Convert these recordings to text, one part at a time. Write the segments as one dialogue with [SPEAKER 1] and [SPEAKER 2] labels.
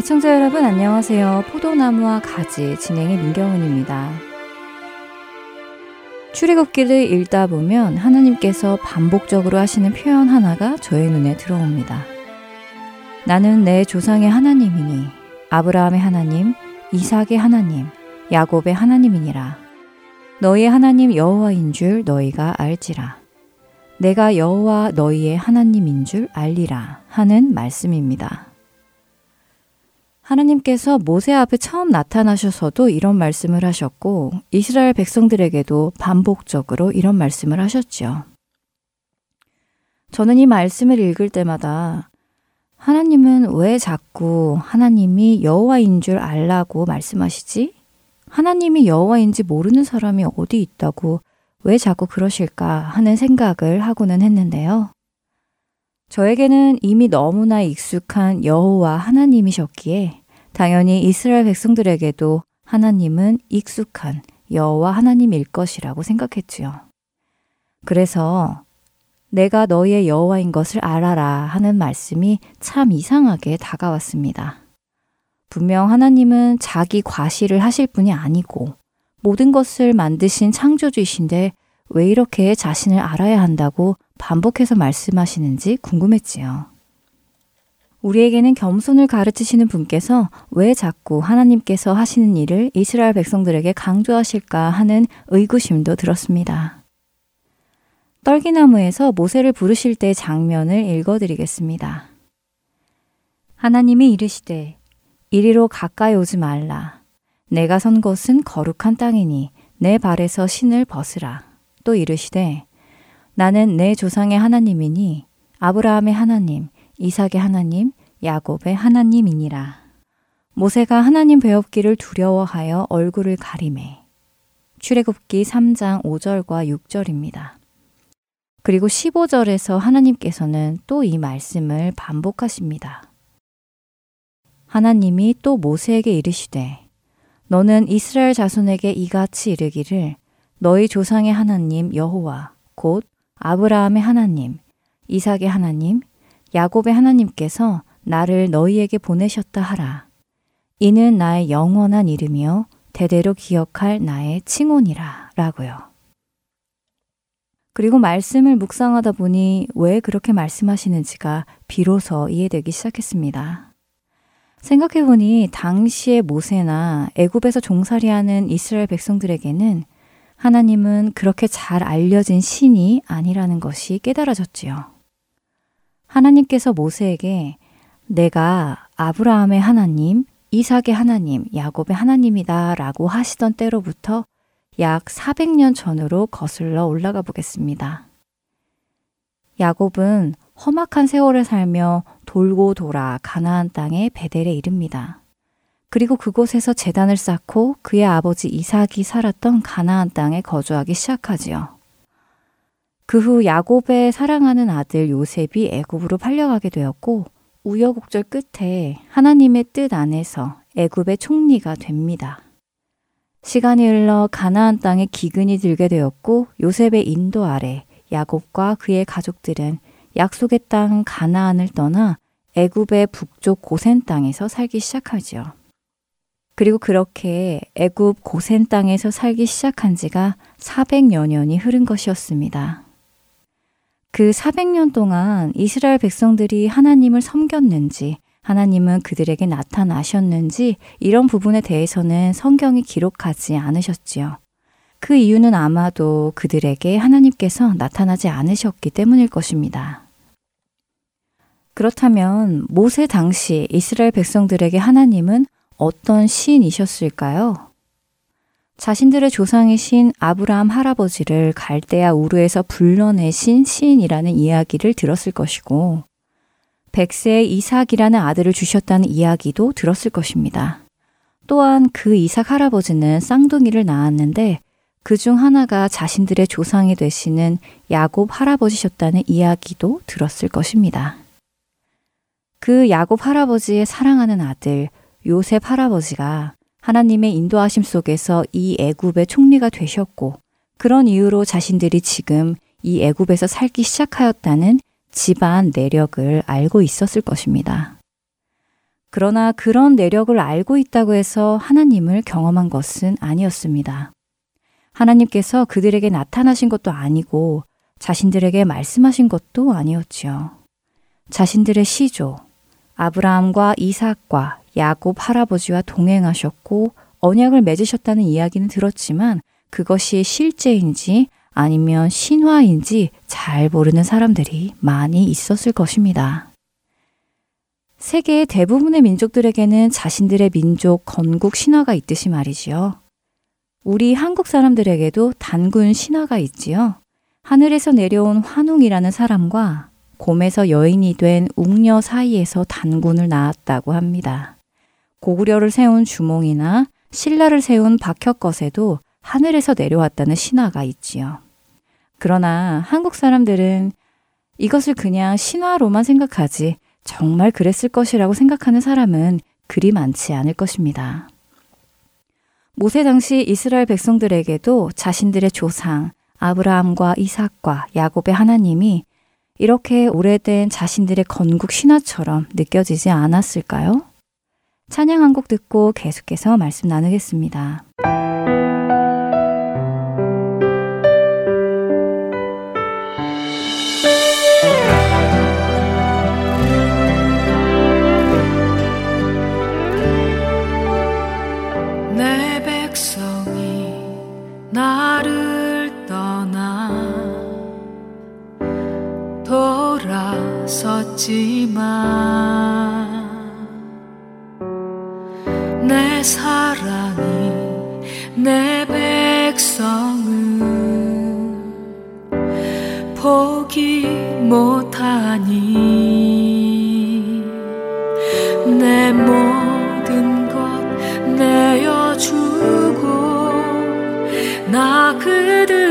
[SPEAKER 1] 애청자 여러분 안녕하세요. 포도나무와 가지 진행의 민경은입니다. 출애굽기를 읽다 보면 하나님께서 반복적으로 하시는 표현 하나가 저의 눈에 들어옵니다. 나는 내 조상의 하나님이니 아브라함의 하나님, 이삭의 하나님, 야곱의 하나님이니라. 너희의 하나님 여호와인 줄 너희가 알지라. 내가 여호와 너희의 하나님인 줄 알리라 하는 말씀입니다. 하나님께서 모세 앞에 처음 나타나셔서도 이런 말씀을 하셨고 이스라엘 백성들에게도 반복적으로 이런 말씀을 하셨지요. 저는 이 말씀을 읽을 때마다 하나님은 왜 자꾸 하나님이 여호와인 줄 알라고 말씀하시지? 하나님이 여호와인지 모르는 사람이 어디 있다고 왜 자꾸 그러실까 하는 생각을 하고는 했는데요. 저에게는 이미 너무나 익숙한 여호와 하나님이셨기에 당연히 이스라엘 백성들에게도 하나님은 익숙한 여호와 하나님일 것이라고 생각했지요. 그래서 내가 너희의 여호와인 것을 알아라 하는 말씀이 참 이상하게 다가왔습니다. 분명 하나님은 자기 과시를 하실 분이 아니고 모든 것을 만드신 창조주이신데 왜 이렇게 자신을 알아야 한다고 반복해서 말씀하시는지 궁금했지요. 우리에게는 겸손을 가르치시는 분께서 왜 자꾸 하나님께서 하시는 일을 이스라엘 백성들에게 강조하실까 하는 의구심도 들었습니다. 떨기나무에서 모세를 부르실 때 장면을 읽어드리겠습니다. 하나님이 이르시되 이리로 가까이 오지 말라. 내가 선 곳은 거룩한 땅이니 내 발에서 신을 벗으라. 또 이르시되 나는 내 조상의 하나님이니 아브라함의 하나님, 이삭의 하나님, 야곱의 하나님이니라. 모세가 하나님 배웠기를 두려워하여 얼굴을 가리매. 출애굽기 3장 5절과 6절입니다. 그리고 15절에서 하나님께서는 또 이 말씀을 반복하십니다. 하나님이 또 모세에게 이르시되 너는 이스라엘 자손에게 이같이 이르기를 너희 조상의 하나님 여호와 곧 아브라함의 하나님 이삭의 하나님 야곱의 하나님께서 나를 너희에게 보내셨다 하라. 이는 나의 영원한 이름이요 대대로 기억할 나의 칭혼이라 라고요. 그리고 말씀을 묵상하다 보니 왜 그렇게 말씀하시는지가 비로소 이해되기 시작했습니다. 생각해보니 당시의 모세나 애굽에서 종살이하는 이스라엘 백성들에게는 하나님은 그렇게 잘 알려진 신이 아니라는 것이 깨달아졌지요. 하나님께서 모세에게 내가 아브라함의 하나님, 이삭의 하나님, 야곱의 하나님이다 라고 하시던 때로부터 약 400년 전으로 거슬러 올라가 보겠습니다. 야곱은 험악한 세월을 살며 돌고 돌아 가나안 땅의 베델에 이릅니다. 그리고 그곳에서 재단을 쌓고 그의 아버지 이삭이 살았던 가나안 땅에 거주하기 시작하지요. 그후 야곱의 사랑하는 아들 요셉이 애굽으로 팔려가게 되었고 우여곡절 끝에 하나님의 뜻 안에서 애굽의 총리가 됩니다. 시간이 흘러 가나안 땅에 기근이 들게 되었고 요셉의 인도 아래 야곱과 그의 가족들은 약속의 땅 가나안을 떠나 애굽의 북쪽 고센 땅에서 살기 시작하지요. 그리고 그렇게 애굽 고센 땅에서 살기 시작한 지가 400여 년이 흐른 것이었습니다. 그 400년 동안 이스라엘 백성들이 하나님을 섬겼는지, 하나님은 그들에게 나타나셨는지 이런 부분에 대해서는 성경이 기록하지 않으셨지요. 그 이유는 아마도 그들에게 하나님께서 나타나지 않으셨기 때문일 것입니다. 그렇다면 모세 당시 이스라엘 백성들에게 하나님은 어떤 신이셨을까요 자신들의 조상의 신 아브라함 할아버지를 갈대아 우르에서 불러내신 시인이라는 이야기를 들었을 것이고, 100세의 이삭이라는 아들을 주셨다는 이야기도 들었을 것입니다. 또한 그 이삭 할아버지는 쌍둥이를 낳았는데 그 중 하나가 자신들의 조상이 되시는 야곱 할아버지셨다는 이야기도 들었을 것입니다. 그 야곱 할아버지의 사랑하는 아들 요셉 할아버지가 하나님의 인도하심 속에서 이 애굽의 총리가 되셨고 그런 이유로 자신들이 지금 이 애굽에서 살기 시작하였다는 집안 내력을 알고 있었을 것입니다. 그러나 그런 내력을 알고 있다고 해서 하나님을 경험한 것은 아니었습니다. 하나님께서 그들에게 나타나신 것도 아니고 자신들에게 말씀하신 것도 아니었지요. 자신들의 시조, 아브라함과 이삭과 야곱 할아버지와 동행하셨고 언약을 맺으셨다는 이야기는 들었지만 그것이 실제인지 아니면 신화인지 잘 모르는 사람들이 많이 있었을 것입니다. 세계 의 대부분의 민족들에게는 자신들의 민족 건국 신화가 있듯이 말이지요. 우리 한국 사람들에게도 단군 신화가 있지요. 하늘에서 내려온 환웅이라는 사람과 곰에서 여인이 된 웅녀 사이에서 단군을 낳았다고 합니다. 고구려를 세운 주몽이나 신라를 세운 박혁것에도 하늘에서 내려왔다는 신화가 있지요. 그러나 한국 사람들은 이것을 그냥 신화로만 생각하지 정말 그랬을 것이라고 생각하는 사람은 그리 많지 않을 것입니다. 모세 당시 이스라엘 백성들에게도 자신들의 조상 아브라함과 이삭과 야곱의 하나님이 이렇게 오래된 자신들의 건국 신화처럼 느껴지지 않았을까요? 찬양 한 곡 듣고 계속해서 말씀 나누겠습니다.
[SPEAKER 2] 지만 사랑이 내 백성을 포기 못하니 내 모든 것 내어주고 나 그들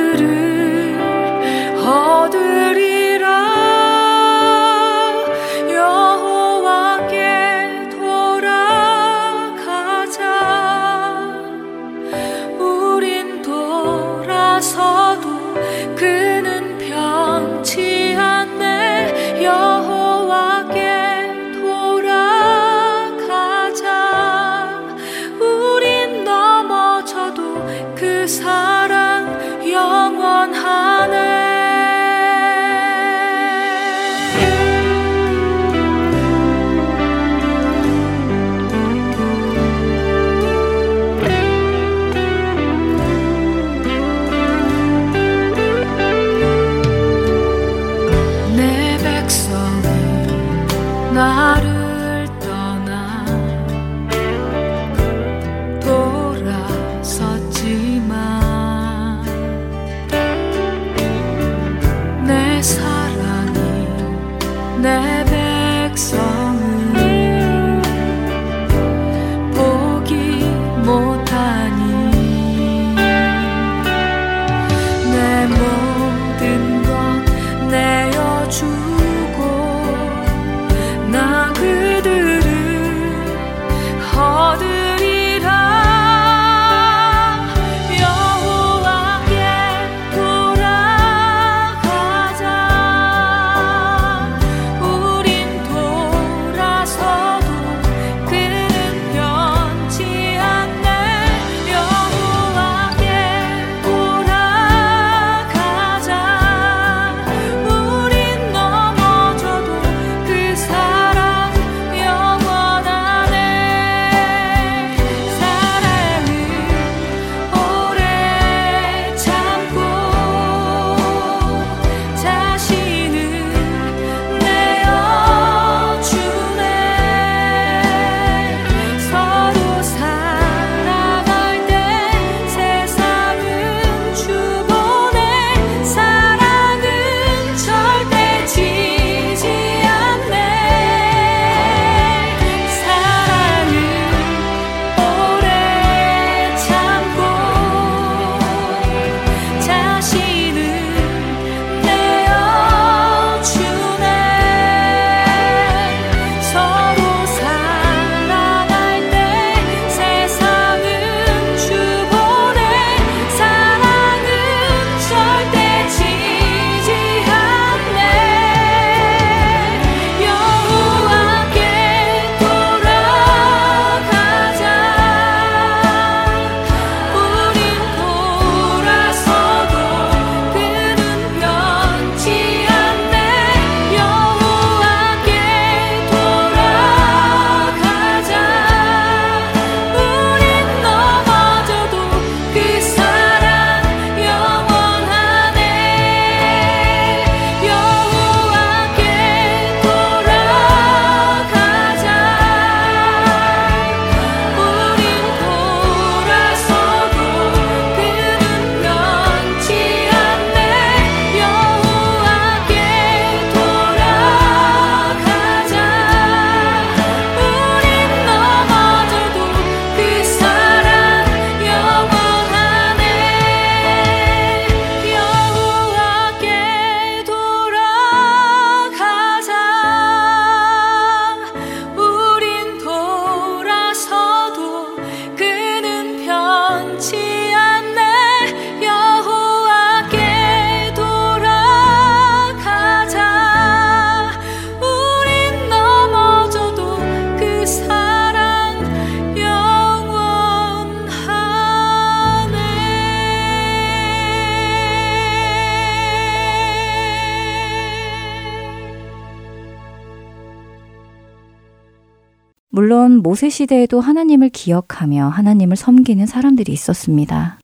[SPEAKER 1] 모세 시대에도 하나님을 기억하며 하나님을 섬기는 사람들이 있었습니다.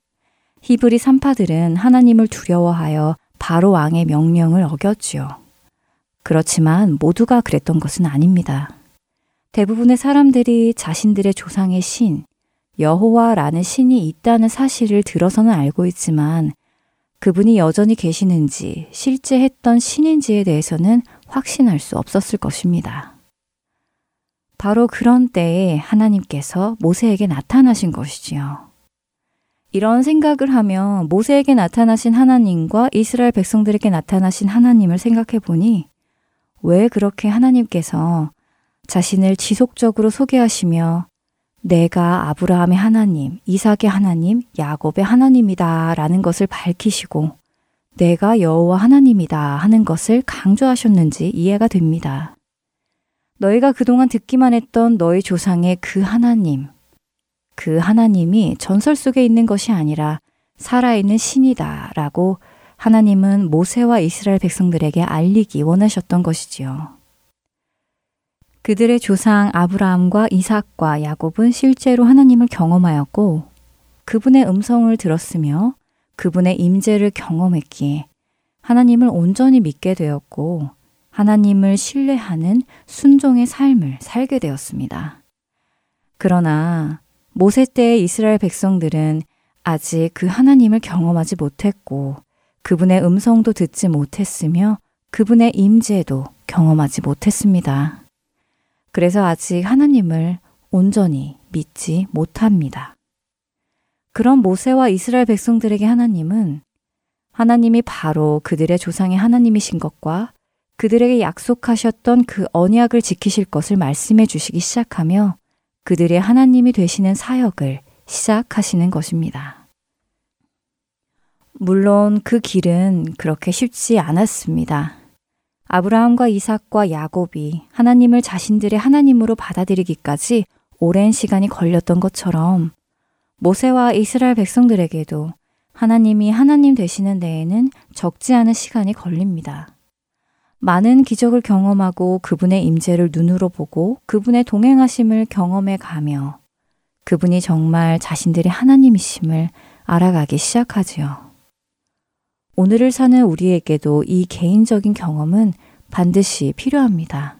[SPEAKER 1] 히브리 산파들은 하나님을 두려워하여 바로 왕의 명령을 어겼지요. 그렇지만 모두가 그랬던 것은 아닙니다. 대부분의 사람들이 자신들의 조상의 신, 여호와라는 신이 있다는 사실을 들어서는 알고 있지만 그분이 여전히 계시는지 실제 했던 신인지에 대해서는 확신할 수 없었을 것입니다. 바로 그런 때에 하나님께서 모세에게 나타나신 것이지요. 이런 생각을 하면 모세에게 나타나신 하나님과 이스라엘 백성들에게 나타나신 하나님을 생각해 보니 왜 그렇게 하나님께서 자신을 지속적으로 소개하시며 내가 아브라함의 하나님, 이삭의 하나님, 야곱의 하나님이다 라는 것을 밝히시고 내가 여호와 하나님이다 하는 것을 강조하셨는지 이해가 됩니다. 너희가 그동안 듣기만 했던 너희 조상의 그 하나님. 그 하나님이 전설 속에 있는 것이 아니라 살아있는 신이다 라고 하나님은 모세와 이스라엘 백성들에게 알리기 원하셨던 것이지요. 그들의 조상 아브라함과 이삭과 야곱은 실제로 하나님을 경험하였고 그분의 음성을 들었으며 그분의 임재를 경험했기에 하나님을 온전히 믿게 되었고 하나님을 신뢰하는 순종의 삶을 살게 되었습니다. 그러나 모세 때 이스라엘 백성들은 아직 그 하나님을 경험하지 못했고 그분의 음성도 듣지 못했으며 그분의 임재도 경험하지 못했습니다. 그래서 아직 하나님을 온전히 믿지 못합니다. 그런 모세와 이스라엘 백성들에게 하나님은 하나님이 바로 그들의 조상의 하나님이신 것과 그들에게 약속하셨던 그 언약을 지키실 것을 말씀해 주시기 시작하며 그들의 하나님이 되시는 사역을 시작하시는 것입니다. 물론 그 길은 그렇게 쉽지 않았습니다. 아브라함과 이삭과 야곱이 하나님을 자신들의 하나님으로 받아들이기까지 오랜 시간이 걸렸던 것처럼 모세와 이스라엘 백성들에게도 하나님이 하나님 되시는 데에는 적지 않은 시간이 걸립니다. 많은 기적을 경험하고 그분의 임재를 눈으로 보고 그분의 동행하심을 경험해 가며 그분이 정말 자신들이 하나님이심을 알아가기 시작하지요. 오늘을 사는 우리에게도 이 개인적인 경험은 반드시 필요합니다.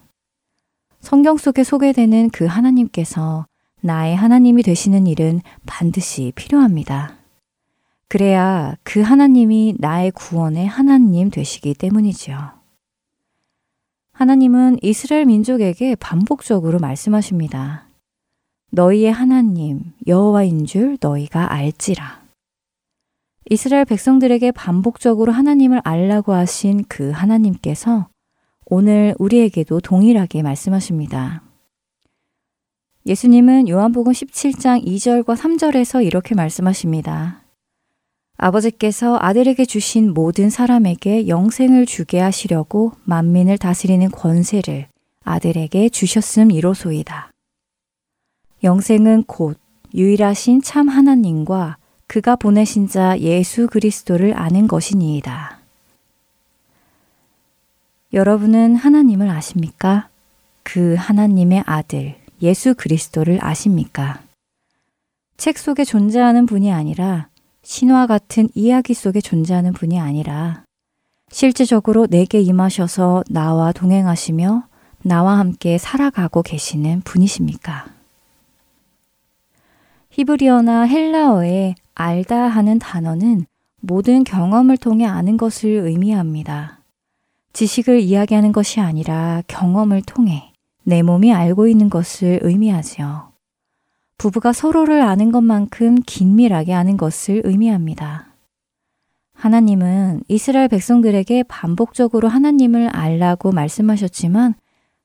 [SPEAKER 1] 성경 속에 소개되는 그 하나님께서 나의 하나님이 되시는 일은 반드시 필요합니다. 그래야 그 하나님이 나의 구원의 하나님 되시기 때문이지요. 하나님은 이스라엘 민족에게 반복적으로 말씀하십니다. 너희의 하나님 여호와인 줄 너희가 알지라. 이스라엘 백성들에게 반복적으로 하나님을 알라고 하신 그 하나님께서 오늘 우리에게도 동일하게 말씀하십니다. 예수님은 요한복음 17장 2절과 3절에서 이렇게 말씀하십니다. 아버지께서 아들에게 주신 모든 사람에게 영생을 주게 하시려고 만민을 다스리는 권세를 아들에게 주셨음 이로소이다. 영생은 곧 유일하신 참 하나님과 그가 보내신 자 예수 그리스도를 아는 것이니이다. 여러분은 하나님을 아십니까? 그 하나님의 아들 예수 그리스도를 아십니까? 책 속에 존재하는 분이 아니라 신화 같은 이야기 속에 존재하는 분이 아니라 실제적으로 내게 임하셔서 나와 동행하시며 나와 함께 살아가고 계시는 분이십니까? 히브리어나 헬라어의 알다 하는 단어는 모든 경험을 통해 아는 것을 의미합니다. 지식을 이야기하는 것이 아니라 경험을 통해 내 몸이 알고 있는 것을 의미하지요. 부부가 서로를 아는 것만큼 긴밀하게 아는 것을 의미합니다. 하나님은 이스라엘 백성들에게 반복적으로 하나님을 알라고 말씀하셨지만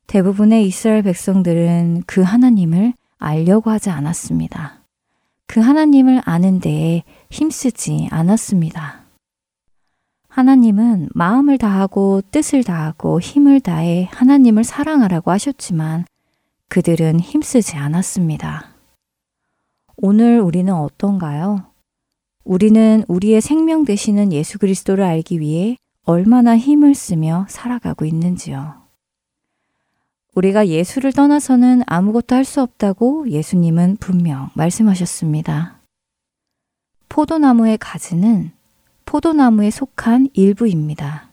[SPEAKER 1] 대부분의 이스라엘 백성들은 그 하나님을 알려고 하지 않았습니다. 그 하나님을 아는 데에 힘쓰지 않았습니다. 하나님은 마음을 다하고 뜻을 다하고 힘을 다해 하나님을 사랑하라고 하셨지만 그들은 힘쓰지 않았습니다. 오늘 우리는 어떤가요? 우리는 우리의 생명 되시는 예수 그리스도를 알기 위해 얼마나 힘을 쓰며 살아가고 있는지요. 우리가 예수를 떠나서는 아무것도 할 수 없다고 예수님은 분명 말씀하셨습니다. 포도나무의 가지는 포도나무에 속한 일부입니다.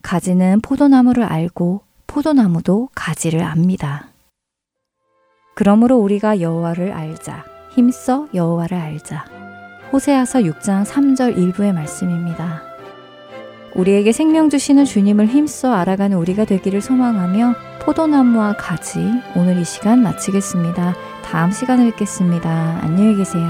[SPEAKER 1] 가지는 포도나무를 알고 포도나무도 가지를 압니다. 그러므로 우리가 여호와를 알자. 힘써 여호와를 알자. 호세아서 6장 3절 일부의 말씀입니다. 우리에게 생명 주시는 주님을 힘써 알아가는 우리가 되기를 소망하며 포도나무와 가지 오늘 이 시간 마치겠습니다. 다음 시간에 뵙겠습니다. 안녕히 계세요.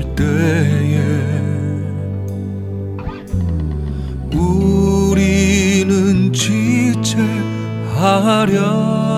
[SPEAKER 2] 있을 때에 우리는 지체하려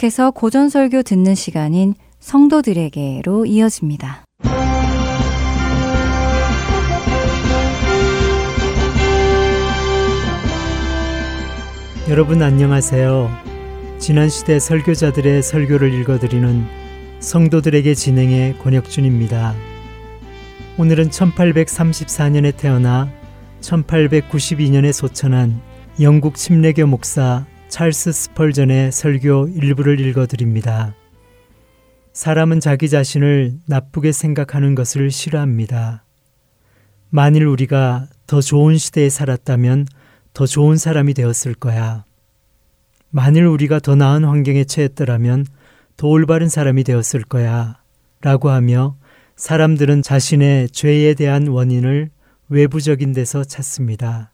[SPEAKER 1] 계속해서 고전설교 듣는 시간인 성도들에게로 이어집니다.
[SPEAKER 3] 여러분 안녕하세요. 지난 시대 설교자들의 설교를 읽어드리는 성도들에게 진행의 권혁준입니다. 오늘은 1834년에 태어나 1892년에 소천한 영국 침례교 목사 찰스 스펄전의 설교 일부를 읽어드립니다. 사람은 자기 자신을 나쁘게 생각하는 것을 싫어합니다. 만일 우리가 더 좋은 시대에 살았다면 더 좋은 사람이 되었을 거야. 만일 우리가 더 나은 환경에 처했더라면 더 올바른 사람이 되었을 거야. 라고 하며 사람들은 자신의 죄에 대한 원인을 외부적인 데서 찾습니다.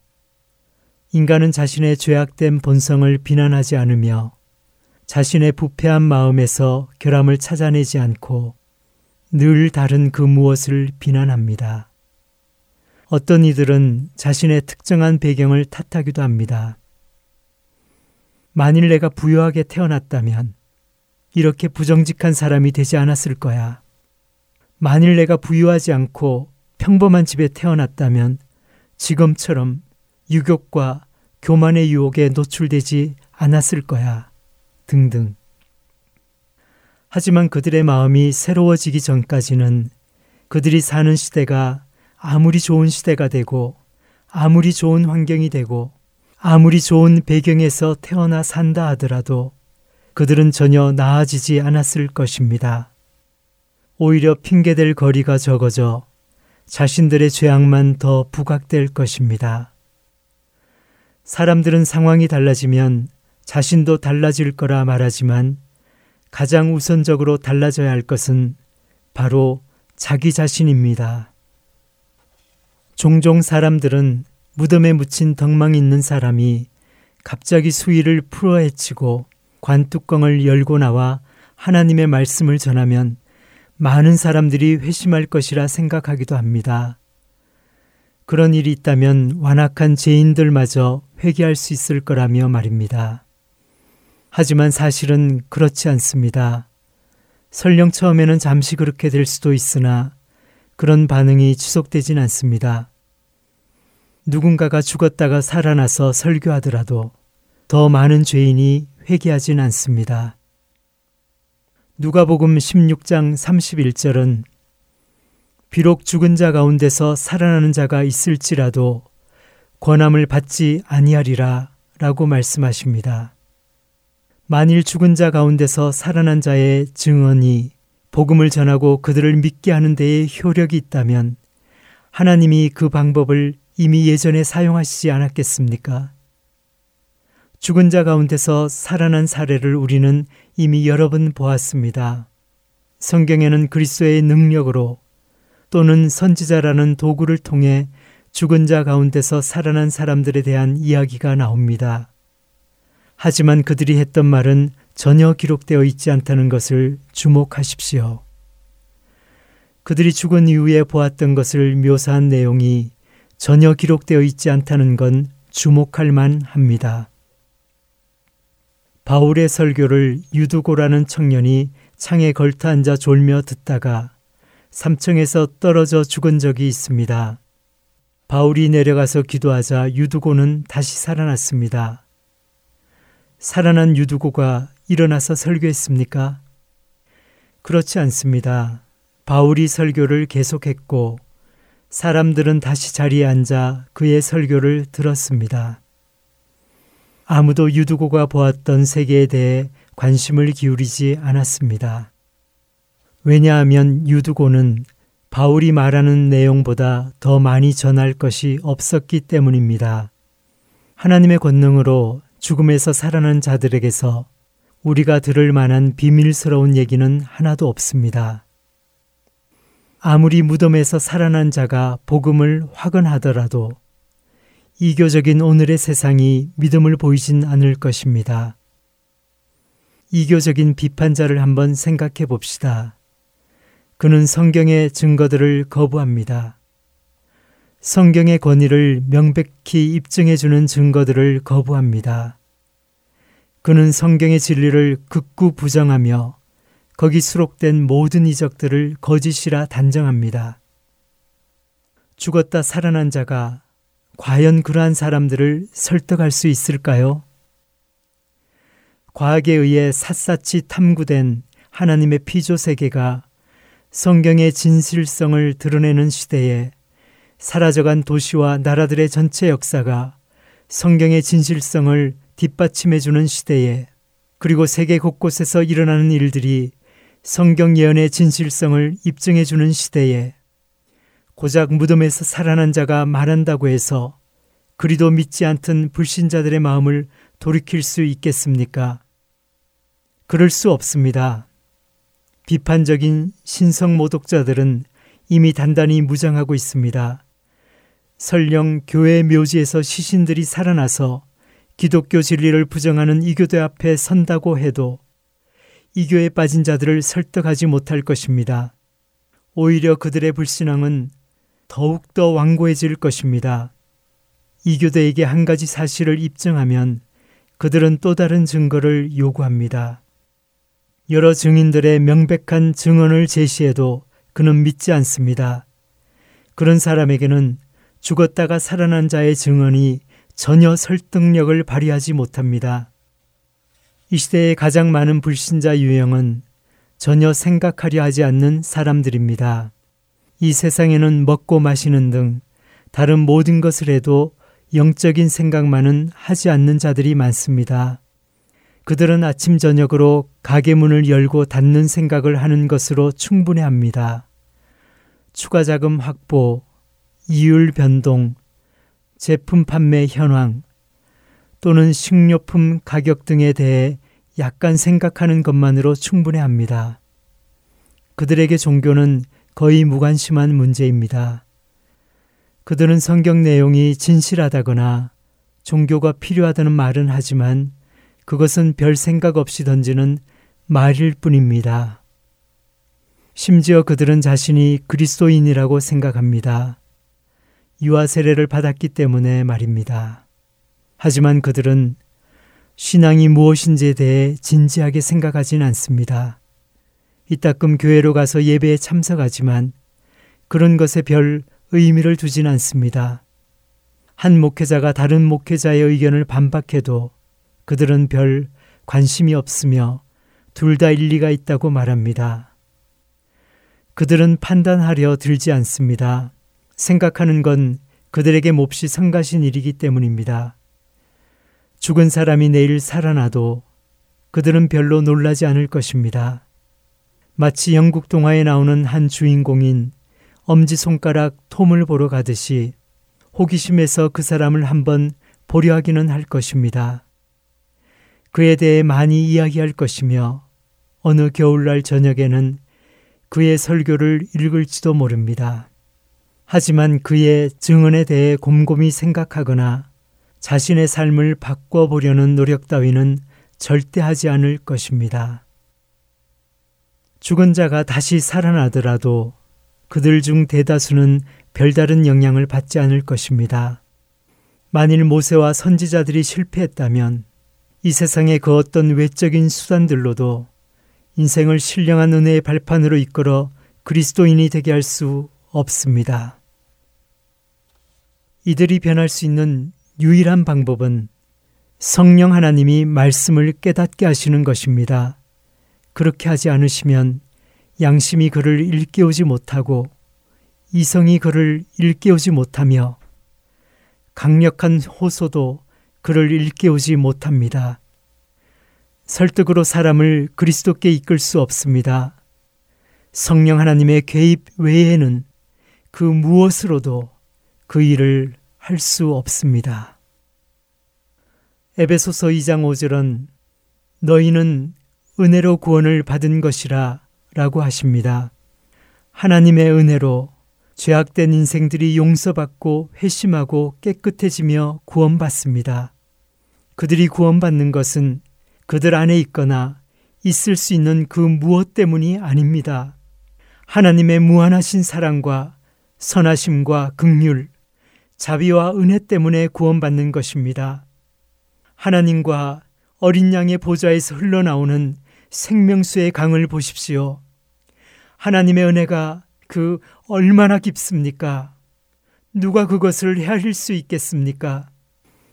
[SPEAKER 3] 인간은 자신의 죄악된 본성을 비난하지 않으며 자신의 부패한 마음에서 결함을 찾아내지 않고 늘 다른 그 무엇을 비난합니다. 어떤 이들은 자신의 특정한 배경을 탓하기도 합니다. 만일 내가 부유하게 태어났다면 이렇게 부정직한 사람이 되지 않았을 거야. 만일 내가 부유하지 않고 평범한 집에 태어났다면 지금처럼 유격과 교만의 유혹에 노출되지 않았을 거야. 등등. 하지만 그들의 마음이 새로워지기 전까지는 그들이 사는 시대가 아무리 좋은 시대가 되고 아무리 좋은 환경이 되고 아무리 좋은 배경에서 태어나 산다 하더라도 그들은 전혀 나아지지 않았을 것입니다. 오히려 핑계될 거리가 적어져 자신들의 죄악만 더 부각될 것입니다. 사람들은 상황이 달라지면 자신도 달라질 거라 말하지만 가장 우선적으로 달라져야 할 것은 바로 자기 자신입니다. 종종 사람들은 무덤에 묻힌 덕망 있는 사람이 갑자기 수위를 풀어헤치고 관뚜껑을 열고 나와 하나님의 말씀을 전하면 많은 사람들이 회심할 것이라 생각하기도 합니다. 그런 일이 있다면 완악한 죄인들마저 회개할 수 있을 거라며 말입니다. 하지만 사실은 그렇지 않습니다. 설령 처음에는 잠시 그렇게 될 수도 있으나 그런 반응이 지속되진 않습니다. 누군가가 죽었다가 살아나서 설교하더라도 더 많은 죄인이 회개하진 않습니다. 누가복음 16장 31절은 비록 죽은 자 가운데서 살아나는 자가 있을지라도 권함을 받지 아니하리라 라고 말씀하십니다. 만일 죽은 자 가운데서 살아난 자의 증언이 복음을 전하고 그들을 믿게 하는 데에 효력이 있다면 하나님이 그 방법을 이미 예전에 사용하시지 않았겠습니까? 죽은 자 가운데서 살아난 사례를 우리는 이미 여러 번 보았습니다. 성경에는 그리스도의 능력으로 또는 선지자라는 도구를 통해 죽은 자 가운데서 살아난 사람들에 대한 이야기가 나옵니다. 하지만 그들이 했던 말은 전혀 기록되어 있지 않다는 것을 주목하십시오. 그들이 죽은 이후에 보았던 것을 묘사한 내용이 전혀 기록되어 있지 않다는 건 주목할 만 합니다. 바울의 설교를 유두고라는 청년이 창에 걸터 앉아 졸며 듣다가 3층에서 떨어져 죽은 적이 있습니다. 바울이 내려가서 기도하자 유두고는 다시 살아났습니다. 살아난 유두고가 일어나서 설교했습니까? 그렇지 않습니다. 바울이 설교를 계속했고 사람들은 다시 자리에 앉아 그의 설교를 들었습니다. 아무도 유두고가 보았던 세계에 대해 관심을 기울이지 않았습니다. 왜냐하면 유두고는 바울이 말하는 내용보다 더 많이 전할 것이 없었기 때문입니다. 하나님의 권능으로 죽음에서 살아난 자들에게서 우리가 들을 만한 비밀스러운 얘기는 하나도 없습니다. 아무리 무덤에서 살아난 자가 복음을 확언하더라도 이교적인 오늘의 세상이 믿음을 보이진 않을 것입니다. 이교적인 비판자를 한번 생각해 봅시다. 그는 성경의 증거들을 거부합니다. 성경의 권위를 명백히 입증해 주는 증거들을 거부합니다. 그는 성경의 진리를 극구 부정하며 거기 수록된 모든 이적들을 거짓이라 단정합니다. 죽었다 살아난 자가 과연 그러한 사람들을 설득할 수 있을까요? 과학에 의해 샅샅이 탐구된 하나님의 피조 세계가 성경의 진실성을 드러내는 시대에 사라져간 도시와 나라들의 전체 역사가 성경의 진실성을 뒷받침해주는 시대에 그리고 세계 곳곳에서 일어나는 일들이 성경 예언의 진실성을 입증해주는 시대에 고작 무덤에서 살아난 자가 말한다고 해서 그리도 믿지 않던 불신자들의 마음을 돌이킬 수 있겠습니까? 그럴 수 없습니다. 비판적인 신성 모독자들은 이미 단단히 무장하고 있습니다. 설령 교회 묘지에서 시신들이 살아나서 기독교 진리를 부정하는 이교대 앞에 선다고 해도 이교에 빠진 자들을 설득하지 못할 것입니다. 오히려 그들의 불신앙은 더욱더 완고해질 것입니다. 이교대에게 한 가지 사실을 입증하면 그들은 또 다른 증거를 요구합니다. 여러 증인들의 명백한 증언을 제시해도 그는 믿지 않습니다. 그런 사람에게는 죽었다가 살아난 자의 증언이 전혀 설득력을 발휘하지 못합니다. 이 시대의 가장 많은 불신자 유형은 전혀 생각하려 하지 않는 사람들입니다. 이 세상에는 먹고 마시는 등 다른 모든 것을 해도 영적인 생각만은 하지 않는 자들이 많습니다. 그들은 아침 저녁으로 가게 문을 열고 닫는 생각을 하는 것으로 충분해 합니다. 추가 자금 확보, 이율 변동, 제품 판매 현황 또는 식료품 가격 등에 대해 약간 생각하는 것만으로 충분해 합니다. 그들에게 종교는 거의 무관심한 문제입니다. 그들은 성경 내용이 진실하다거나 종교가 필요하다는 말은 하지만 그것은 별 생각 없이 던지는 말일 뿐입니다. 심지어 그들은 자신이 그리스도인이라고 생각합니다. 유아 세례를 받았기 때문에 말입니다. 하지만 그들은 신앙이 무엇인지에 대해 진지하게 생각하진 않습니다. 이따금 교회로 가서 예배에 참석하지만 그런 것에 별 의미를 두진 않습니다. 한 목회자가 다른 목회자의 의견을 반박해도 그들은 별 관심이 없으며 둘 다 일리가 있다고 말합니다. 그들은 판단하려 들지 않습니다. 생각하는 건 그들에게 몹시 성가신 일이기 때문입니다. 죽은 사람이 내일 살아나도 그들은 별로 놀라지 않을 것입니다. 마치 영국 동화에 나오는 한 주인공인 엄지손가락 톰을 보러 가듯이 호기심에서 그 사람을 한번 보려 하기는 할 것입니다. 그에 대해 많이 이야기할 것이며 어느 겨울날 저녁에는 그의 설교를 읽을지도 모릅니다. 하지만 그의 증언에 대해 곰곰이 생각하거나 자신의 삶을 바꿔보려는 노력 따위는 절대 하지 않을 것입니다. 죽은 자가 다시 살아나더라도 그들 중 대다수는 별다른 영향을 받지 않을 것입니다. 만일 모세와 선지자들이 실패했다면 이 세상의 그 어떤 외적인 수단들로도 인생을 신령한 은혜의 발판으로 이끌어 그리스도인이 되게 할 수 없습니다. 이들이 변할 수 있는 유일한 방법은 성령 하나님이 말씀을 깨닫게 하시는 것입니다. 그렇게 하지 않으시면 양심이 그를 일깨우지 못하고 이성이 그를 일깨우지 못하며 강력한 호소도 그를 일깨우지 못합니다. 설득으로 사람을 그리스도께 이끌 수 없습니다. 성령 하나님의 개입 외에는 그 무엇으로도 그 일을 할 수 없습니다. 에베소서 2장 5절은 너희는 은혜로 구원을 받은 것이라 라고 하십니다. 하나님의 은혜로 죄악된 인생들이 용서받고 회심하고 깨끗해지며 구원받습니다. 그들이 구원받는 것은 그들 안에 있거나 있을 수 있는 그 무엇 때문이 아닙니다. 하나님의 무한하신 사랑과 선하심과 긍휼, 자비와 은혜 때문에 구원받는 것입니다. 하나님과 어린 양의 보좌에서 흘러나오는 생명수의 강을 보십시오. 하나님의 은혜가 그 얼마나 깊습니까? 누가 그것을 헤아릴 수 있겠습니까?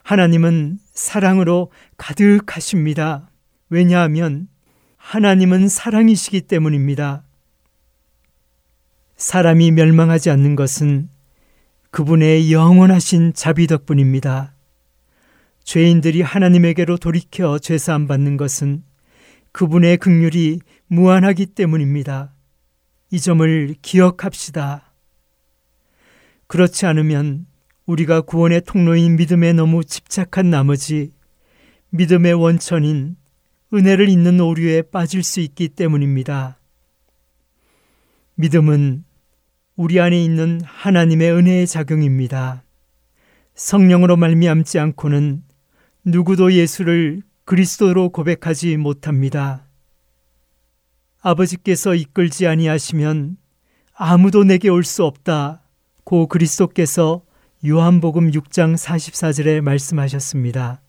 [SPEAKER 3] 하나님은 사랑으로 가득하십니다. 왜냐하면 하나님은 사랑이시기 때문입니다. 사람이 멸망하지 않는 것은 그분의 영원하신 자비 덕분입니다. 죄인들이 하나님에게로 돌이켜 죄사함 받는 것은 그분의 극률이 무한하기 때문입니다. 이 점을 기억합시다. 그렇지 않으면 우리가 구원의 통로인 믿음에 너무 집착한 나머지 믿음의 원천인 은혜를 잊는 오류에 빠질 수 있기 때문입니다. 믿음은 우리 안에 있는 하나님의 은혜의 작용입니다. 성령으로 말미암지 않고는 누구도 예수를 그리스도로 고백하지 못합니다. 아버지께서 이끌지 아니하시면 아무도 내게 올 수 없다. 고 그리스도께서 요한복음 6장 44절에 말씀하셨습니다.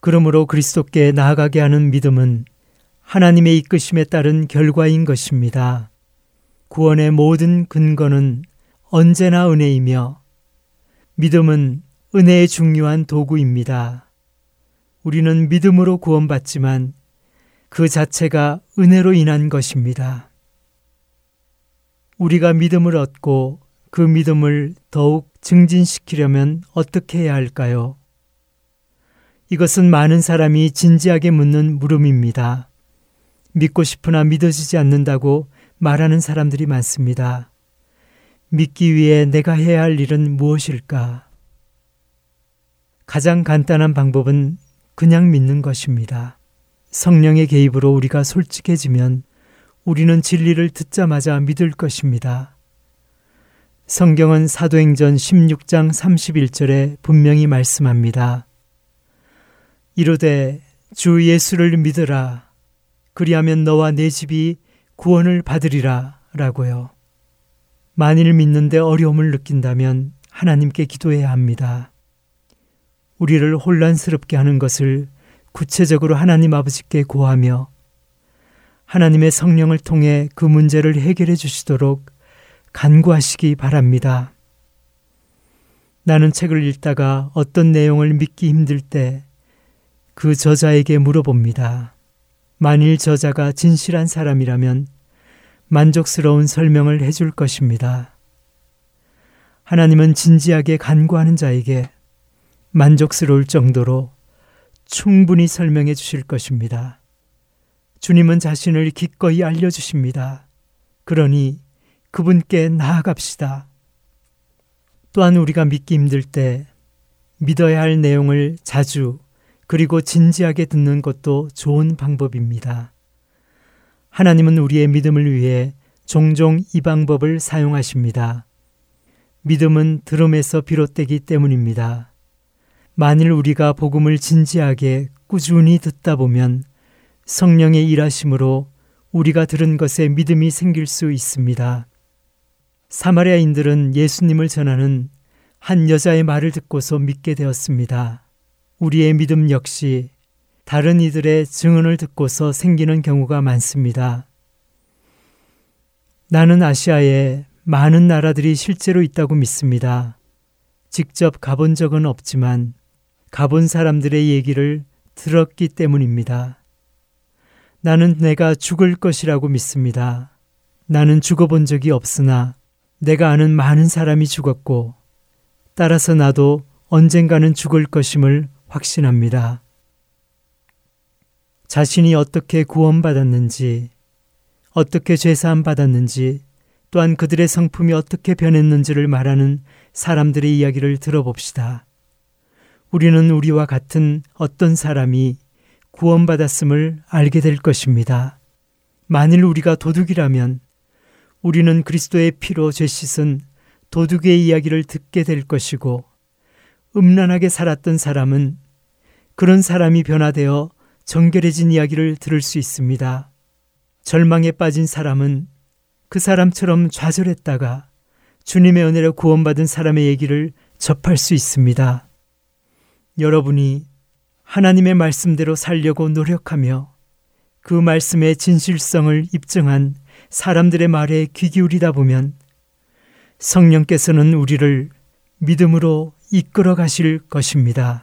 [SPEAKER 3] 그러므로 그리스도께 나아가게 하는 믿음은 하나님의 이끄심에 따른 결과인 것입니다. 구원의 모든 근거는 언제나 은혜이며 믿음은 은혜의 중요한 도구입니다. 우리는 믿음으로 구원받지만 그 자체가 은혜로 인한 것입니다. 우리가 믿음을 얻고 그 믿음을 더욱 증진시키려면 어떻게 해야 할까요? 이것은 많은 사람이 진지하게 묻는 물음입니다. 믿고 싶으나 믿어지지 않는다고 말하는 사람들이 많습니다. 믿기 위해 내가 해야 할 일은 무엇일까? 가장 간단한 방법은 그냥 믿는 것입니다. 성령의 개입으로 우리가 솔직해지면 우리는 진리를 듣자마자 믿을 것입니다. 성경은 사도행전 16장 31절에 분명히 말씀합니다. 이르되 주 예수를 믿으라. 그리하면 너와 내 집이 구원을 받으리라. 라고요. 만일 믿는데 어려움을 느낀다면 하나님께 기도해야 합니다. 우리를 혼란스럽게 하는 것을 구체적으로 하나님 아버지께 고하며 하나님의 성령을 통해 그 문제를 해결해 주시도록 간구하시기 바랍니다. 나는 책을 읽다가 어떤 내용을 믿기 힘들 때 그 저자에게 물어봅니다. 만일 저자가 진실한 사람이라면 만족스러운 설명을 해줄 것입니다. 하나님은 진지하게 간구하는 자에게 만족스러울 정도로 충분히 설명해 주실 것입니다. 주님은 자신을 기꺼이 알려주십니다. 그러니 그분께 나아갑시다. 또한 우리가 믿기 힘들 때 믿어야 할 내용을 자주 그리고 진지하게 듣는 것도 좋은 방법입니다. 하나님은 우리의 믿음을 위해 종종 이 방법을 사용하십니다. 믿음은 들음에서 비롯되기 때문입니다. 만일 우리가 복음을 진지하게 꾸준히 듣다 보면 성령의 일하심으로 우리가 들은 것에 믿음이 생길 수 있습니다. 사마리아인들은 예수님을 전하는 한 여자의 말을 듣고서 믿게 되었습니다. 우리의 믿음 역시 다른 이들의 증언을 듣고서 생기는 경우가 많습니다. 나는 아시아에 많은 나라들이 실제로 있다고 믿습니다. 직접 가본 적은 없지만 가본 사람들의 얘기를 들었기 때문입니다. 나는 내가 죽을 것이라고 믿습니다. 나는 죽어본 적이 없으나 내가 아는 많은 사람이 죽었고 따라서 나도 언젠가는 죽을 것임을 확신합니다. 자신이 어떻게 구원받았는지, 어떻게 죄사함받았는지, 또한 그들의 성품이 어떻게 변했는지를 말하는 사람들의 이야기를 들어봅시다. 우리는 우리와 같은 어떤 사람이 구원받았음을 알게 될 것입니다. 만일 우리가 도둑이라면 우리는 그리스도의 피로 죄 씻은 도둑의 이야기를 듣게 될 것이고 음란하게 살았던 사람은 그런 사람이 변화되어 정결해진 이야기를 들을 수 있습니다. 절망에 빠진 사람은 그 사람처럼 좌절했다가 주님의 은혜로 구원받은 사람의 얘기를 접할 수 있습니다. 여러분이 하나님의 말씀대로 살려고 노력하며 그 말씀의 진실성을 입증한 사람들의 말에 귀 기울이다 보면 성령께서는 우리를 믿음으로 이끌어 가실 것입니다.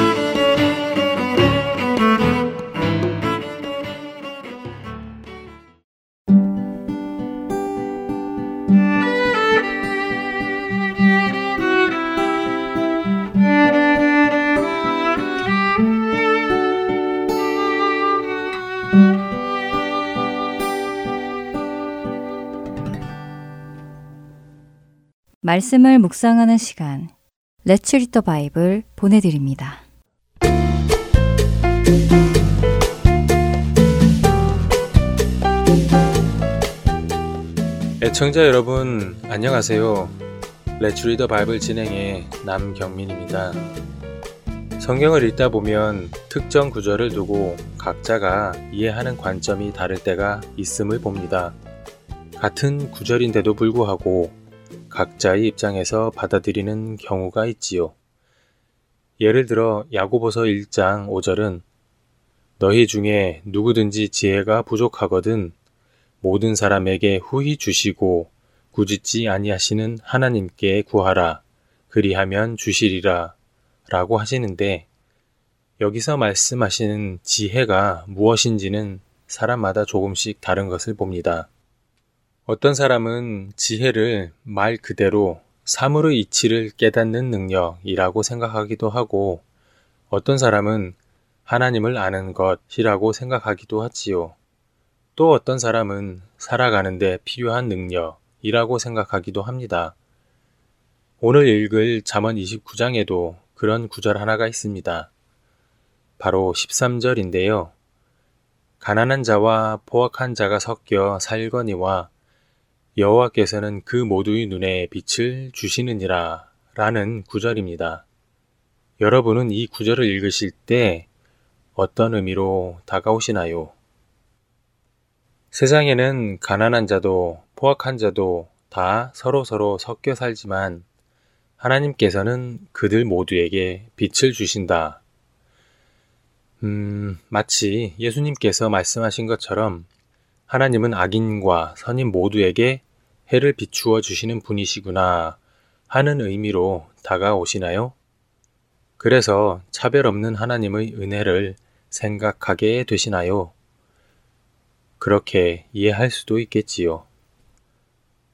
[SPEAKER 4] 말씀을 묵상하는 시간 Let's Read the Bible 보내드립니다.
[SPEAKER 5] 애청자 여러분 안녕하세요. Let's Read the Bible 진행의 남경민입니다. 성경을 읽다 보면 특정 구절을 두고 각자가 이해하는 관점이 다를 때가 있음을 봅니다. 같은 구절인데도 불구하고 각자의 입장에서 받아들이는 경우가 있지요. 예를 들어 야고보서 1장 5절은 너희 중에 누구든지 지혜가 부족하거든 모든 사람에게 후히 주시고 굳이지 아니하시는 하나님께 구하라 그리하면 주시리라 라고 하시는데 여기서 말씀하시는 지혜가 무엇인지는 사람마다 조금씩 다른 것을 봅니다. 어떤 사람은 지혜를 말 그대로 사물의 이치를 깨닫는 능력이라고 생각하기도 하고 어떤 사람은 하나님을 아는 것이라고 생각하기도 하지요. 또 어떤 사람은 살아가는데 필요한 능력이라고 생각하기도 합니다. 오늘 읽을 잠언 29장에도 그런 구절 하나가 있습니다. 바로 13절인데요. 가난한 자와 포악한 자가 섞여 살거니와 여호와께서는 그 모두의 눈에 빛을 주시느니라 라는 구절입니다. 여러분은 이 구절을 읽으실 때 어떤 의미로 다가오시나요? 세상에는 가난한 자도 포악한 자도 다 서로서로 섞여 살지만 하나님께서는 그들 모두에게 빛을 주신다. 음, 마치 예수님께서 말씀하신 것처럼 하나님은 악인과 선인 모두에게 해를 비추어 주시는 분이시구나 하는 의미로 다가오시나요? 그래서 차별 없는 하나님의 은혜를 생각하게 되시나요? 그렇게 이해할 수도 있겠지요.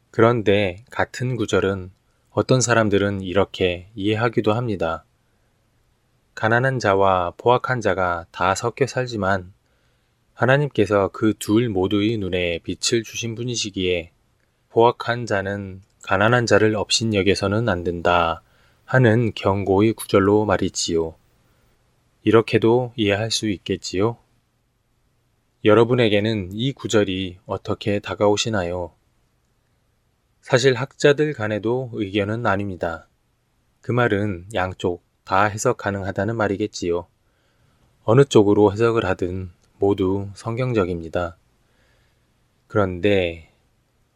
[SPEAKER 5] 그런데 같은 구절은 어떤 사람들은 이렇게 이해하기도 합니다. 가난한 자와 포악한 자가 다 섞여 살지만 하나님께서 그 둘 모두의 눈에 빛을 주신 분이시기에 포악한 자는 가난한 자를 업신여겨서는 안 된다 하는 경고의 구절로 말이지요. 이렇게도 이해할 수 있겠지요? 여러분에게는 이 구절이 어떻게 다가오시나요? 사실 학자들 간에도 의견은 아닙니다그 말은 양쪽 다 해석 가능하다는 말이겠지요. 어느 쪽으로 해석을 하든 모두 성경적입니다. 그런데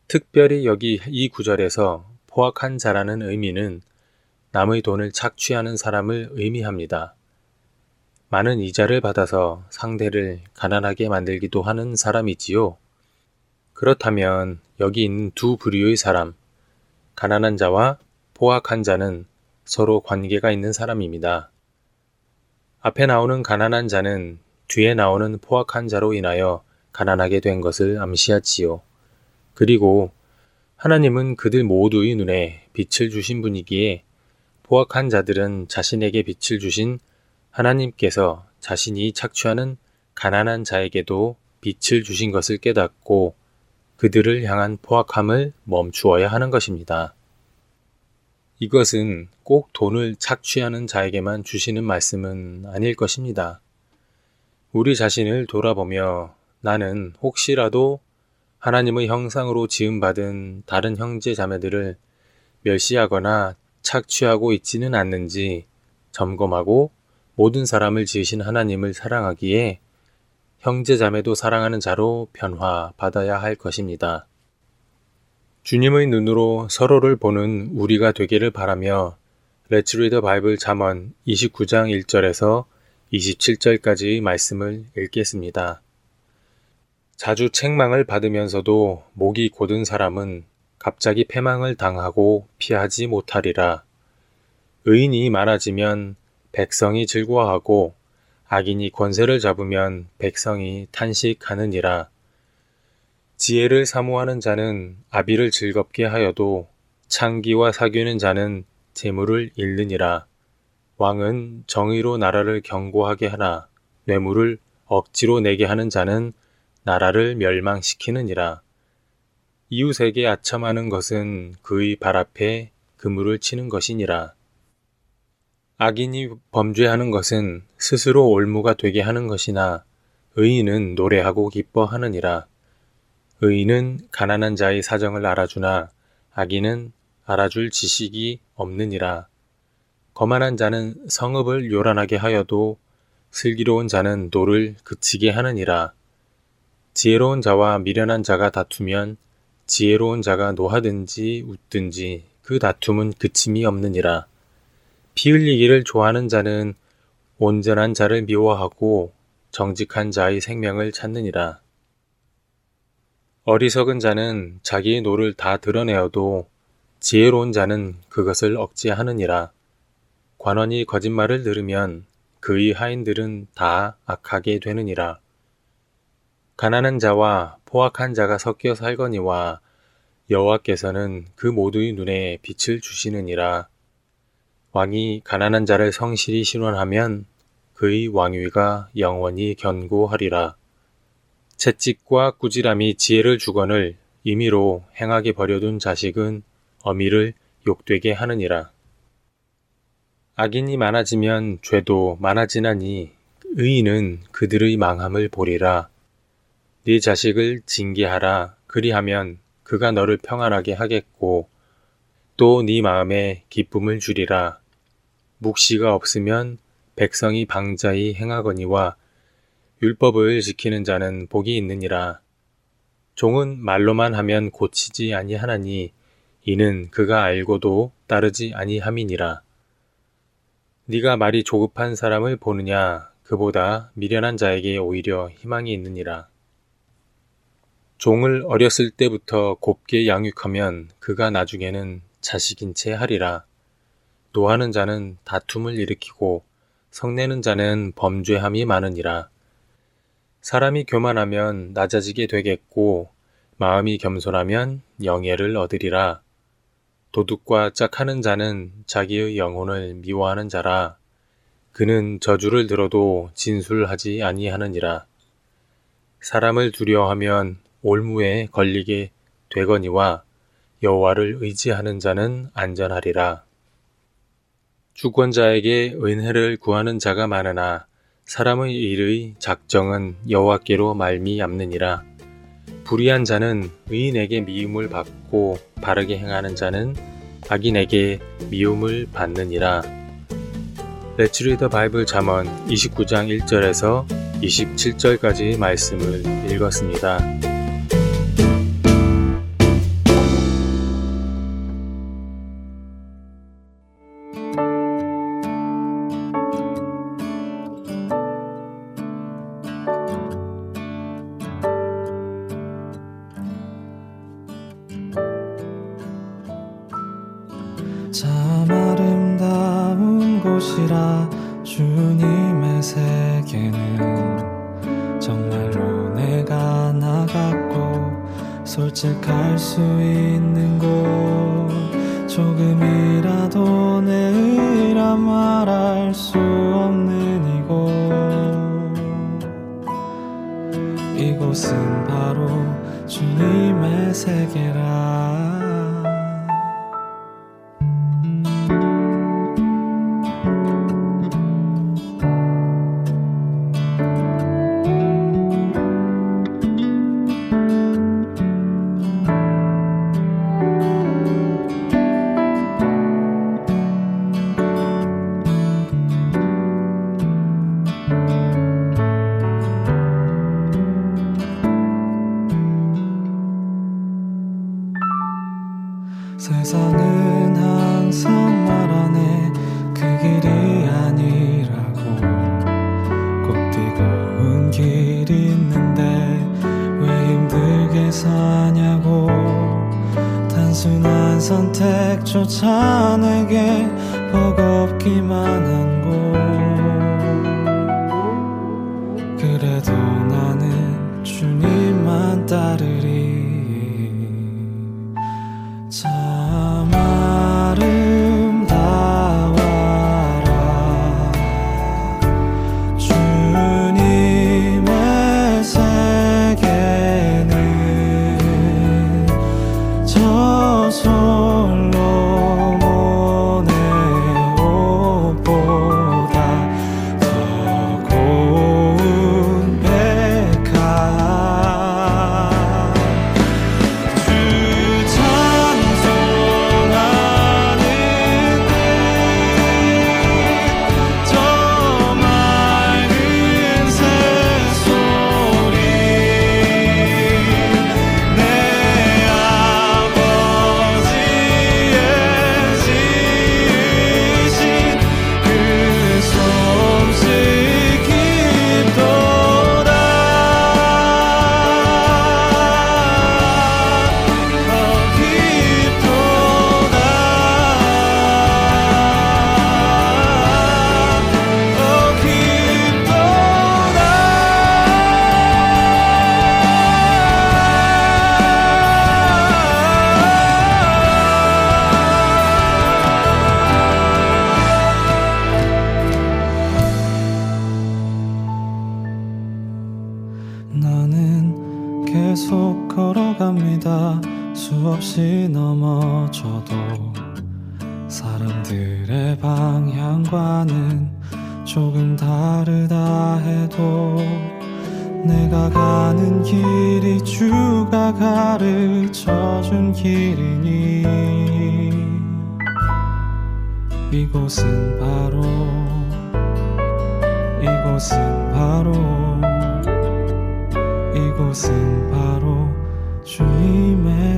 [SPEAKER 5] 특별히 여기 이 구절에서 포악한 자라는 의미는 남의 돈을 착취하는 사람을 의미합니다. 많은 이자를 받아서 상대를 가난하게 만들기도 하는 사람이지요. 그렇다면 여기 있는 두 부류의 사람, 가난한 자와 포악한 자는 서로 관계가 있는 사람입니다. 앞에 나오는 가난한 자는 뒤에 나오는 포악한 자로 인하여 가난하게 된 것을 암시하지요. 그리고 하나님은 그들 모두의 눈에 빛을 주신 분이기에 포악한 자들은 자신에게 빛을 주신 하나님께서 자신이 착취하는 가난한 자에게도 빛을 주신 것을 깨닫고 그들을 향한 포악함을 멈추어야 하는 것입니다. 이것은 꼭 돈을 착취하는 자에게만 주시는 말씀은 아닐 것입니다. 우리 자신을 돌아보며 나는 혹시라도 하나님의 형상으로 지음받은 다른 형제 자매들을 멸시하거나 착취하고 있지는 않는지 점검하고 모든 사람을 지으신 하나님을 사랑하기에 형제 자매도 사랑하는 자로 변화받아야 할 것입니다. 주님의 눈으로 서로를 보는 우리가 되기를 바라며 레츠리더 바이블 잠언 29장 1절에서 27절까지 말씀을 읽겠습니다. 자주 책망을 받으면서도 목이 곧은 사람은 갑자기 패망을 당하고 피하지 못하리라. 의인이 많아지면 백성이 즐거워하고 악인이 권세를 잡으면 백성이 탄식하느니라. 지혜를 사모하는 자는 아비를 즐겁게 하여도 창기와 사귀는 자는 재물을 잃느니라. 왕은 정의로 나라를 경고하게 하나 뇌물을 억지로 내게 하는 자는 나라를 멸망시키느니라. 이웃에게 아첨하는 것은 그의 발 앞에 그물을 치는 것이니라. 악인이 범죄하는 것은 스스로 올무가 되게 하는 것이나 의인은 노래하고 기뻐하느니라. 의인은 가난한 자의 사정을 알아주나 악인은 알아줄 지식이 없느니라. 거만한 자는 성읍을 요란하게 하여도 슬기로운 자는 노를 그치게 하느니라. 지혜로운 자와 미련한 자가 다투면 지혜로운 자가 노하든지 웃든지 그 다툼은 그침이 없느니라. 피 흘리기를 좋아하는 자는 온전한 자를 미워하고 정직한 자의 생명을 찾느니라. 어리석은 자는 자기의 노를 다 드러내어도 지혜로운 자는 그것을 억제하느니라. 관원이 거짓말을 들으면 그의 하인들은 다 악하게 되느니라. 가난한 자와 포악한 자가 섞여 살거니와 여호와께서는 그 모두의 눈에 빛을 주시느니라. 왕이 가난한 자를 성실히 신원하면 그의 왕위가 영원히 견고하리라. 채찍과 꾸지람이 지혜를 주거늘 임의로 행하게 버려둔 자식은 어미를 욕되게 하느니라. 악인이 많아지면 죄도 많아지나니 의인은 그들의 망함을 보리라. 네 자식을 징계하라. 그리하면 그가 너를 평안하게 하겠고 또 네 마음에 기쁨을 주리라. 묵시가 없으면 백성이 방자히 행하거니와 율법을 지키는 자는 복이 있느니라. 종은 말로만 하면 고치지 아니하나니 이는 그가 알고도 따르지 아니함이니라. 네가 말이 조급한 사람을 보느냐 그보다 미련한 자에게 오히려 희망이 있느니라. 종을 어렸을 때부터 곱게 양육하면 그가 나중에는 자식인 채 하리라. 노하는 자는 다툼을 일으키고 성내는 자는 범죄함이 많으니라. 사람이 교만하면 낮아지게 되겠고 마음이 겸손하면 영예를 얻으리라. 도둑과 짝하는 자는 자기의 영혼을 미워하는 자라 그는 저주를 들어도 진술하지 아니하느니라 사람을 두려워하면 올무에 걸리게 되거니와 여호와를 의지하는 자는 안전하리라 주권자에게 은혜를 구하는 자가 많으나 사람의 일의 작정은 여호와께로 말미암느니라 불의한 자는 의인에게 미움을 받고 바르게 행하는 자는 악인에게 미움을 받느니라. 레츠 리더 바이블 잠언 29장 1절에서 27절까지 말씀을 읽었습니다.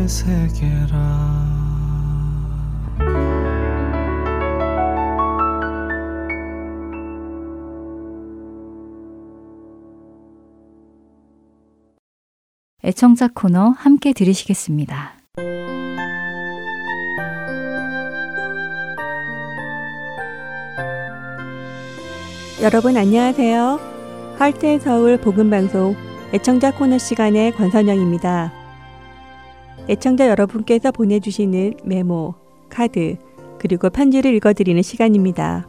[SPEAKER 6] 세계라 애청자 코너 함께 들으시겠습니다.
[SPEAKER 7] 여러분 안녕하세요. 할트 서울 복음 방송 애청자 코너 시간의 권선영입니다. 애청자 여러분께서 보내주시는 메모, 카드, 그리고 편지를 읽어드리는 시간입니다.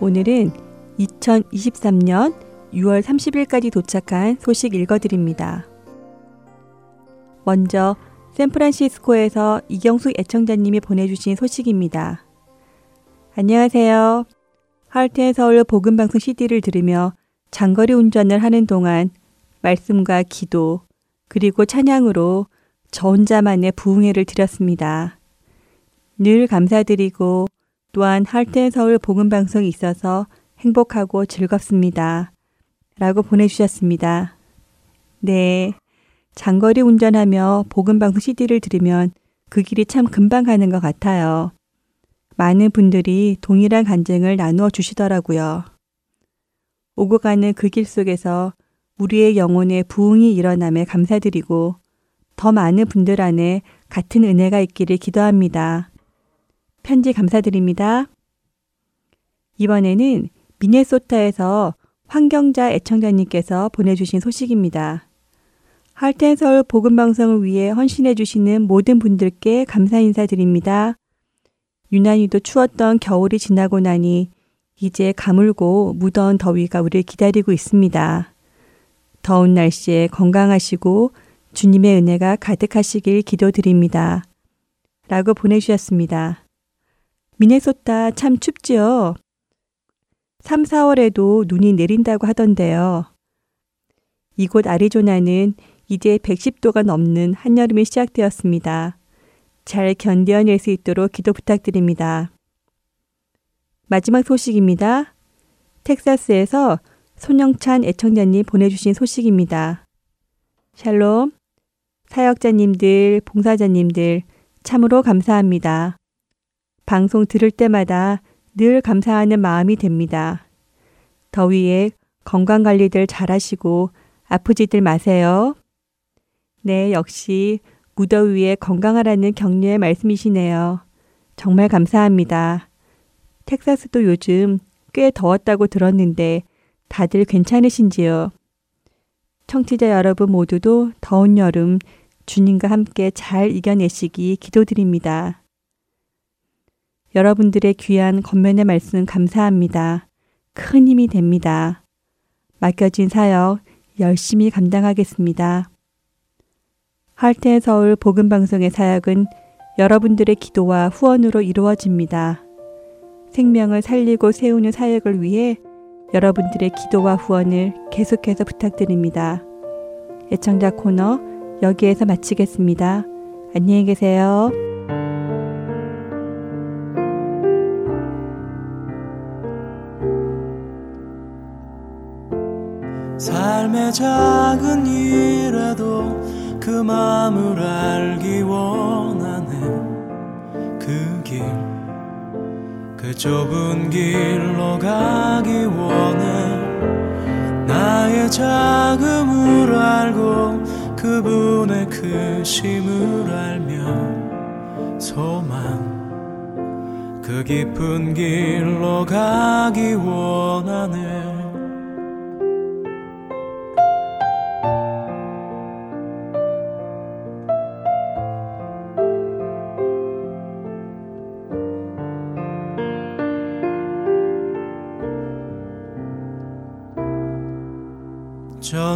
[SPEAKER 7] 오늘은 2023년 6월 30일까지 도착한 소식 읽어드립니다. 먼저 샌프란시스코에서 이경숙 애청자님이 보내주신 소식입니다. 안녕하세요. 하트 서울 복음방송 CD를 들으며 장거리 운전을 하는 동안 말씀과 기도, 그리고 찬양으로 저 혼자만의 부흥회를 드렸습니다. 늘 감사드리고 또한 할튼 서울 복음 방송이 있어서 행복하고 즐겁습니다. 라고 보내주셨습니다. 네. 장거리 운전하며 복음방송 CD를 들으면 그 길이 참 금방 가는 것 같아요. 많은 분들이 동일한 간증을 나누어 주시더라고요. 오고 가는 그 길 속에서 우리의 영혼의 부흥이 일어남에 감사드리고 더 많은 분들 안에 같은 은혜가 있기를 기도합니다. 편지 감사드립니다. 이번에는 미네소타에서 환경자 애청자님께서 보내주신 소식입니다. 할텐서울 복음방송을 위해 헌신해주시는 모든 분들께 감사 인사드립니다. 유난히도 추웠던 겨울이 지나고 나니 이제 가물고 무더운 더위가 우리를 기다리고 있습니다. 더운 날씨에 건강하시고 주님의 은혜가 가득하시길 기도드립니다. 라고 보내주셨습니다. 미네소타 참 춥지요? 3, 4월에도 눈이 내린다고 하던데요. 이곳 아리조나는 이제 110도가 넘는 한여름이 시작되었습니다. 잘 견뎌낼 수 있도록 기도 부탁드립니다. 마지막 소식입니다. 텍사스에서 손영찬 애청자님 보내주신 소식입니다. 샬롬. 사역자님들, 봉사자님들 참으로 감사합니다. 방송 들을 때마다 늘 감사하는 마음이 됩니다. 더위에 건강 관리들 잘하시고 아프지들 마세요. 네, 역시 무더위에 건강하라는 격려의 말씀이시네요. 정말 감사합니다. 텍사스도 요즘 꽤 더웠다고 들었는데 다들 괜찮으신지요? 청취자 여러분 모두도 더운 여름 주님과 함께 잘 이겨내시기 기도드립니다. 여러분들의 귀한 건면의 말씀 감사합니다. 큰 힘이 됩니다. 맡겨진 사역 열심히 감당하겠습니다. 할테 서울 복음 방송의 사역은 여러분들의 기도와 후원으로 이루어집니다. 생명을 살리고 세우는 사역을 위해 여러분들의 기도와 후원을 계속해서 부탁드립니다. 애청자 코너 여기에서 마치겠습니다. 안녕히 계세요. 삶의 작은 일에도 그 마음을 알기 원하네 그길그 좁은 길로 가기 원해 나의 자금을
[SPEAKER 8] 크심을 그 알며 소망 그 깊은 길로 가기 원하네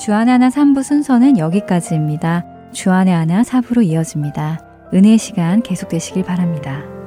[SPEAKER 6] 주안의 하나 3부 순서는 여기까지입니다. 주안의 하나 4부로 이어집니다. 은혜의 시간 계속되시길 바랍니다.